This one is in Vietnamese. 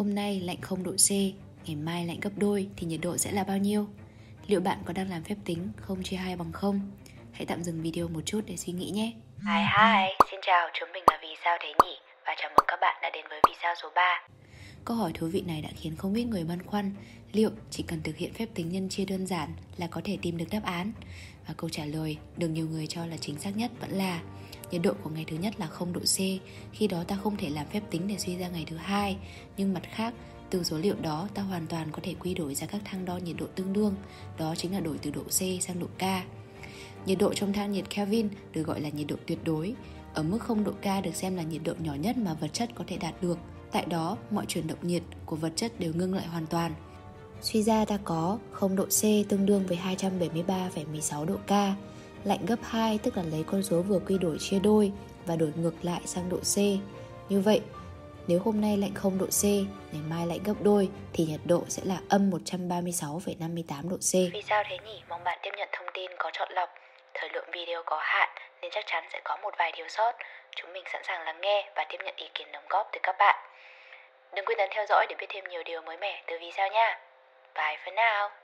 Hôm nay lạnh 0 độ C, ngày mai lạnh gấp đôi thì nhiệt độ sẽ là bao nhiêu? Liệu bạn có đang làm phép tính 0 chia 2 bằng 0? Hãy tạm dừng video một chút để suy nghĩ nhé. Hi hi, xin chào, chúng mình là Vì sao thế nhỉ? Và chào mừng các bạn đã đến với Vì sao số 3. Câu hỏi thú vị này đã khiến không ít người băn khoăn liệu chỉ cần thực hiện phép tính nhân chia đơn giản là có thể tìm được đáp án? Và câu trả lời được nhiều người cho là chính xác nhất vẫn là nhiệt độ của ngày thứ nhất là 0 độ C, khi đó ta không thể làm phép tính để suy ra ngày thứ hai, nhưng mặt khác từ số liệu đó ta hoàn toàn có thể quy đổi ra các thang đo nhiệt độ tương đương, đó chính là đổi từ độ C sang độ K. Nhiệt độ trong thang nhiệt Kelvin được gọi là nhiệt độ tuyệt đối. Ở mức 0 độ K được xem là nhiệt độ nhỏ nhất mà vật chất có thể đạt được. Tại đó, mọi chuyển động nhiệt của vật chất đều ngưng lại hoàn toàn. Suy ra ta có 0 độ C tương đương với 273,16 độ K. Lạnh gấp 2 tức là lấy con số vừa quy đổi chia đôi và đổi ngược lại sang độ C. Như vậy, nếu hôm nay lạnh 0 độ C, ngày mai lạnh gấp đôi thì nhiệt độ sẽ là âm 136,58 độ C. Vì sao thế nhỉ? Mong bạn tiếp nhận thông tin có chọn lọc. Thời lượng video có hạn nên chắc chắn sẽ có một vài thiếu sót. Chúng mình sẵn sàng lắng nghe và tiếp nhận ý kiến đóng góp từ các bạn. Đừng quên ấn theo dõi để biết thêm nhiều điều mới mẻ từ Vì sao nha. Bye for now.